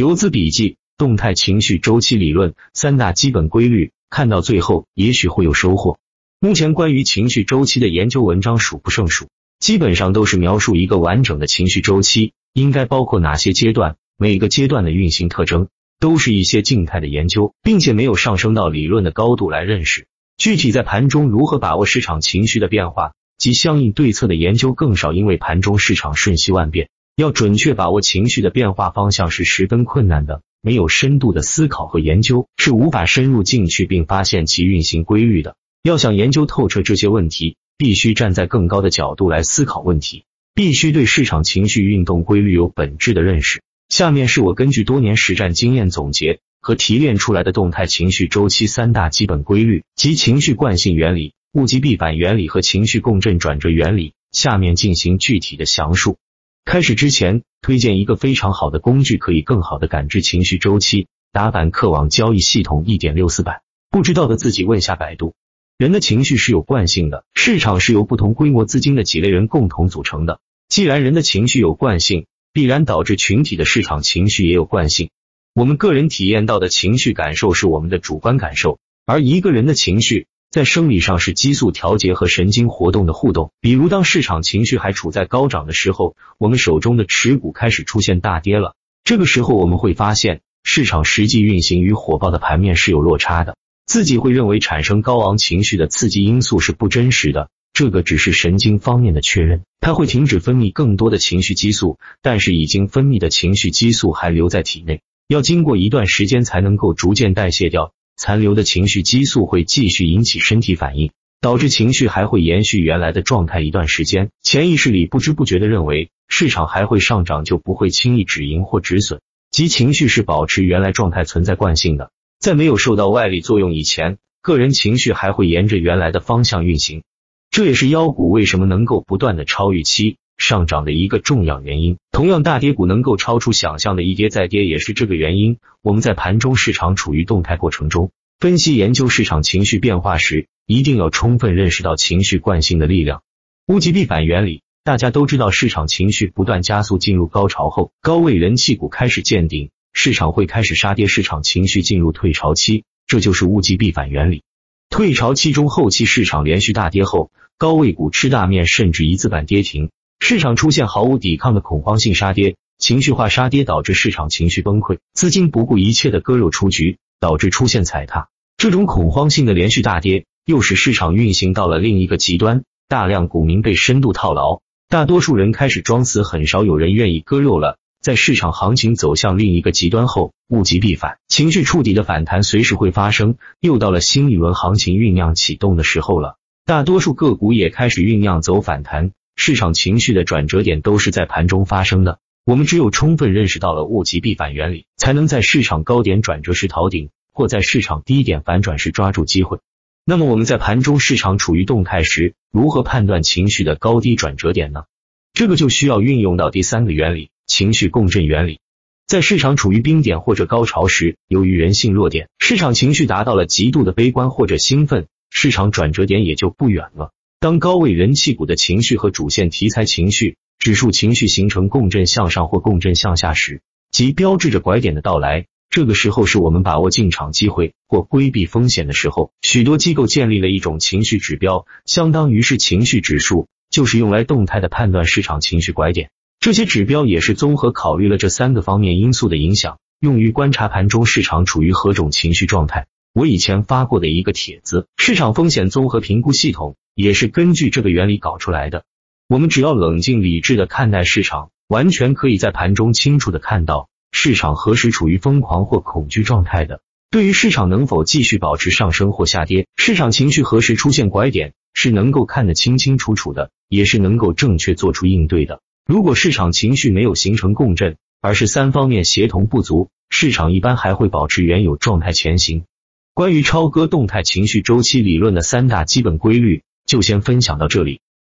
游资笔记：动态情绪周期理论三大基本规律，看到最后也许会有收获。目前关于情绪周期的研究文章数不胜数，基本上都是描述一个完整的情绪周期应该包括哪些阶段，每个阶段的运行特征，都是一些静态的研究，并且没有上升到理论的高度来认识。具体在盘中如何把握市场情绪的变化及相应对策的研究更少，因为盘中市场瞬息万变，要准确把握情绪的变化方向是十分困难的。没有深度的思考和研究，是无法深入进去并发现其运行规律的。要想研究透彻这些问题，必须站在更高的角度来思考问题，必须对市场情绪运动规律有本质的认识。下面是我根据多年实战经验总结和提炼出来的动态情绪周期三大基本规律及情绪惯性原理、物极必反原理和情绪共振转折原理。下面进行具体的详述。开始之前，推荐一个非常好的工具，可以更好的感知情绪周期——打板客网交易系统一点六四版。不知道的自己问下百度。人的情绪是有惯性的，市场是由不同规模资金的几类人共同组成的。既然人的情绪有惯性，必然导致群体的市场情绪也有惯性。我们个人体验到的情绪感受是我们的主观感受，而一个人的情绪在生理上是激素调节和神经活动的互动。比如，当市场情绪还处在高涨的时候，我们手中的持股开始出现大跌了，这个时候我们会发现市场实际运行与火爆的盘面是有落差的。自己会认为产生高昂情绪的刺激因素是不真实的，这个只是神经方面的确认，它会停止分泌更多的情绪激素，但是已经分泌的情绪激素还留在体内，要经过一段时间才能够逐渐代谢掉，残留的情绪激素会继续引起身体反应，导致情绪还会延续原来的状态一段时间。潜意识里不知不觉的认为市场还会上涨，就不会轻易止盈或止损，即情绪是保持原来状态存在惯性的。在没有受到外力作用以前，个人情绪还会沿着原来的方向运行，这也是妖股为什么能够不断的超预期上涨的一个重要原因。同样，大跌股能够超出想象的一跌再跌，也是这个原因。我们在盘中市场处于动态过程中，分析研究市场情绪变化时，一定要充分认识到情绪惯性的力量。物极必反原理，大家都知道，市场情绪不断加速进入高潮后，高位人气股开始见顶。市场会开始杀跌，市场情绪进入退潮期，这就是物极必反原理。退潮期中后期市场连续大跌后，高位股吃大面，甚至一字板跌停，市场出现毫无抵抗的恐慌性杀跌，情绪化杀跌导致市场情绪崩溃，资金不顾一切的割肉出局，导致出现踩踏。这种恐慌性的连续大跌，又使市场运行到了另一个极端，大量股民被深度套牢，大多数人开始装死，很少有人愿意割肉了。在市场行情走向另一个极端后，物极必反，情绪触底的反弹随时会发生，又到了新一轮行情酝酿启动的时候了。大多数个股也开始酝酿走反弹，市场情绪的转折点都是在盘中发生的。我们只有充分认识到了物极必反原理，才能在市场高点转折时逃顶，或在市场低点反转时抓住机会。那么我们在盘中市场处于动态时，如何判断情绪的高低转折点呢？这个就需要运用到第三个原理。情绪共振原理，在市场处于冰点或者高潮时，由于人性弱点，市场情绪达到了极度的悲观或者兴奋，市场转折点也就不远了。当高位人气股的情绪和主线题材情绪、指数情绪形成共振向上或共振向下时，即标志着拐点的到来。这个时候是我们把握进场机会或规避风险的时候。许多机构建立了一种情绪指标，相当于是情绪指数，就是用来动态的判断市场情绪拐点。这些指标也是综合考虑了这三个方面因素的影响，用于观察盘中市场处于何种情绪状态。我以前发过的一个帖子，市场风险综合评估系统也是根据这个原理搞出来的。我们只要冷静理智的看待市场，完全可以在盘中清楚的看到市场何时处于疯狂或恐惧状态的。对于市场能否继续保持上升或下跌，市场情绪何时出现拐点，是能够看得清清楚楚的，也是能够正确做出应对的。如果市场情绪没有形成共振，而是三方面协同不足，市场一般还会保持原有状态前行。关于超哥动态情绪周期理论的三大基本规律，就先分享到这里。